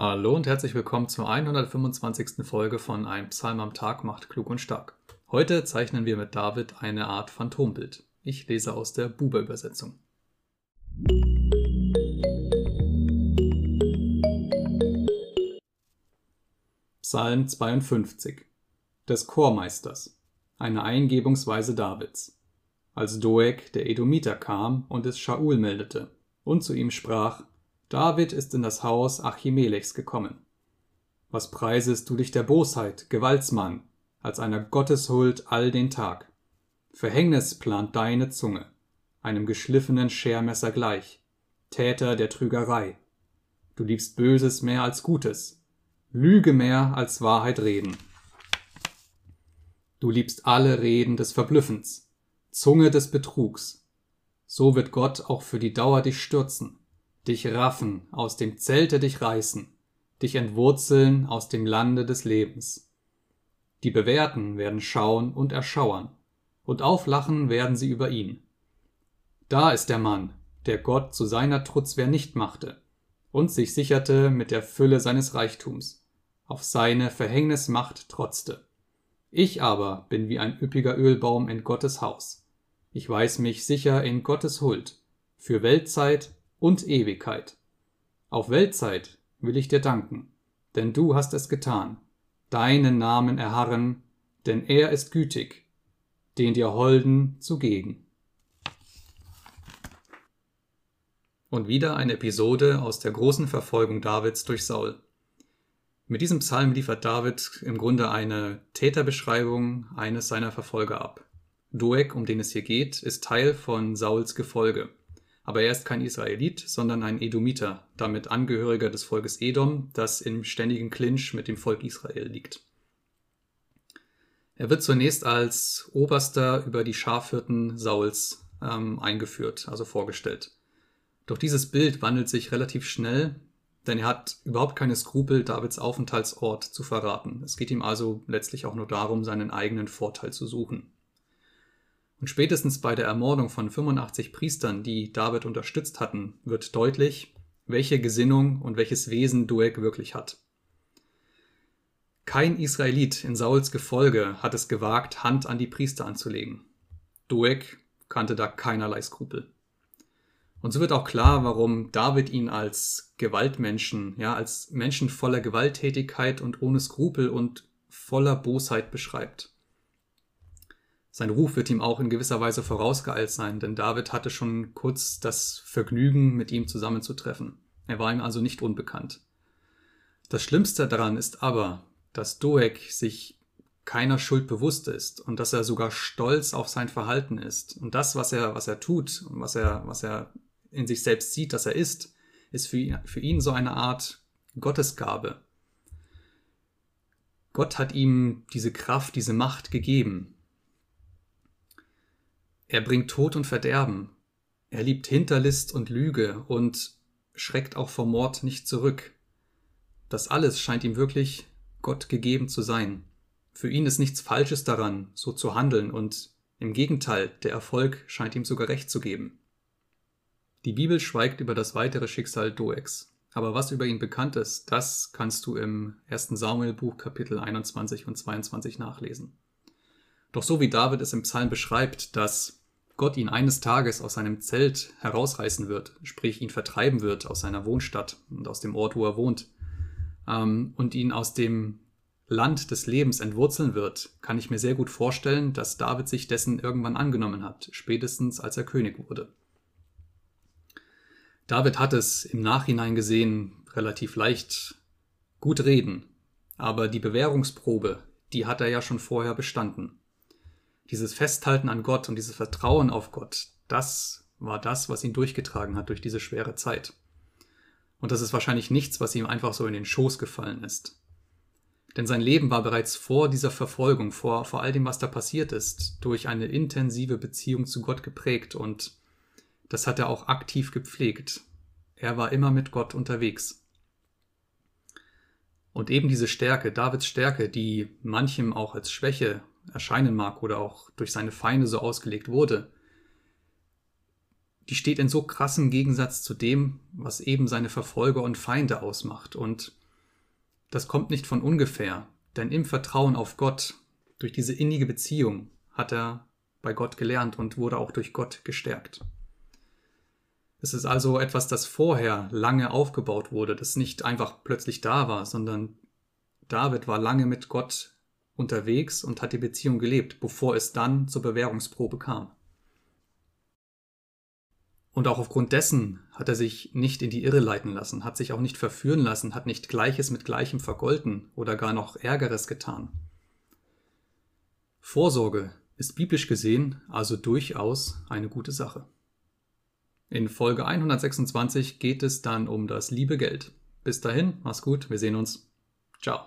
Hallo und herzlich willkommen zur 125. Folge von Ein Psalm am Tag macht klug und stark. Heute zeichnen wir mit David eine Art Phantombild. Ich lese aus der Buber-Übersetzung. Psalm 52 des Chormeisters, eine Eingebungsweise Davids. Als Doeg, der Edomiter, kam und es Shaul meldete und zu ihm sprach, David ist in das Haus Achimelechs gekommen. Was preisest du dich der Bosheit, Gewaltsmann, als einer Gotteshuld all den Tag? Verhängnis plant deine Zunge, einem geschliffenen Schermesser gleich, Täter der Trügerei. Du liebst Böses mehr als Gutes, Lüge mehr als Wahrheit reden. Du liebst alle Reden des Verblüffens, Zunge des Betrugs. So wird Gott auch für die Dauer dich stürzen dich raffen, aus dem Zelte dich reißen, dich entwurzeln aus dem Lande des Lebens. Die Bewährten werden schauen und erschauern, und auflachen werden sie über ihn. Da ist der Mann, der Gott zu seiner Trutzwehr nicht machte und sich sicherte mit der Fülle seines Reichtums, auf seine Verhängnismacht trotzte. Ich aber bin wie ein üppiger Ölbaum in Gottes Haus. Ich weiß mich sicher in Gottes Huld, für Weltzeit und Ewigkeit. Auf Weltzeit will ich dir danken, denn du hast es getan, deinen Namen erharren, denn er ist gütig, den dir Holden zugegen. Und wieder eine Episode aus der großen Verfolgung Davids durch Saul. Mit diesem Psalm liefert David im Grunde eine Täterbeschreibung eines seiner Verfolger ab. Doeg, um den es hier geht, ist Teil von Sauls Gefolge. Aber er ist kein Israelit, sondern ein Edomiter, damit Angehöriger des Volkes Edom, das im ständigen Clinch mit dem Volk Israel liegt. Er wird zunächst als Oberster über die Schafhirten Sauls ähm, eingeführt, also vorgestellt. Doch dieses Bild wandelt sich relativ schnell, denn er hat überhaupt keine Skrupel, Davids Aufenthaltsort zu verraten. Es geht ihm also letztlich auch nur darum, seinen eigenen Vorteil zu suchen. Und spätestens bei der Ermordung von 85 Priestern, die David unterstützt hatten, wird deutlich, welche Gesinnung und welches Wesen Doeg wirklich hat. Kein Israelit in Sauls Gefolge hat es gewagt, Hand an die Priester anzulegen. Doeg kannte da keinerlei Skrupel. Und so wird auch klar, warum David ihn als Gewaltmenschen, ja, als Menschen voller Gewalttätigkeit und ohne Skrupel und voller Bosheit beschreibt. Sein Ruf wird ihm auch in gewisser Weise vorausgeeilt sein, denn David hatte schon kurz das Vergnügen, mit ihm zusammenzutreffen. Er war ihm also nicht unbekannt. Das Schlimmste daran ist aber, dass Doeg sich keiner Schuld bewusst ist und dass er sogar stolz auf sein Verhalten ist. Und das, was er, was er tut und was er, was er in sich selbst sieht, dass er ist, ist für ihn, für ihn so eine Art Gottesgabe. Gott hat ihm diese Kraft, diese Macht gegeben. Er bringt Tod und Verderben. Er liebt Hinterlist und Lüge und schreckt auch vor Mord nicht zurück. Das alles scheint ihm wirklich Gott gegeben zu sein. Für ihn ist nichts Falsches daran, so zu handeln, und im Gegenteil, der Erfolg scheint ihm sogar recht zu geben. Die Bibel schweigt über das weitere Schicksal Doex, aber was über ihn bekannt ist, das kannst du im 1. Samuel-Buch Kapitel 21 und 22 nachlesen. Doch so wie David es im Psalm beschreibt, dass Gott ihn eines Tages aus seinem Zelt herausreißen wird, sprich ihn vertreiben wird aus seiner Wohnstadt und aus dem Ort, wo er wohnt, ähm, und ihn aus dem Land des Lebens entwurzeln wird, kann ich mir sehr gut vorstellen, dass David sich dessen irgendwann angenommen hat, spätestens als er König wurde. David hat es im Nachhinein gesehen relativ leicht gut reden, aber die Bewährungsprobe, die hat er ja schon vorher bestanden dieses Festhalten an Gott und dieses Vertrauen auf Gott, das war das, was ihn durchgetragen hat durch diese schwere Zeit. Und das ist wahrscheinlich nichts, was ihm einfach so in den Schoß gefallen ist. Denn sein Leben war bereits vor dieser Verfolgung, vor, vor all dem, was da passiert ist, durch eine intensive Beziehung zu Gott geprägt und das hat er auch aktiv gepflegt. Er war immer mit Gott unterwegs. Und eben diese Stärke, Davids Stärke, die manchem auch als Schwäche erscheinen mag oder auch durch seine Feinde so ausgelegt wurde, die steht in so krassem Gegensatz zu dem, was eben seine Verfolger und Feinde ausmacht. Und das kommt nicht von ungefähr, denn im Vertrauen auf Gott, durch diese innige Beziehung, hat er bei Gott gelernt und wurde auch durch Gott gestärkt. Es ist also etwas, das vorher lange aufgebaut wurde, das nicht einfach plötzlich da war, sondern David war lange mit Gott unterwegs und hat die Beziehung gelebt, bevor es dann zur Bewährungsprobe kam. Und auch aufgrund dessen hat er sich nicht in die Irre leiten lassen, hat sich auch nicht verführen lassen, hat nicht Gleiches mit Gleichem vergolten oder gar noch Ärgeres getan. Vorsorge ist biblisch gesehen also durchaus eine gute Sache. In Folge 126 geht es dann um das liebe Geld. Bis dahin, mach's gut, wir sehen uns. Ciao.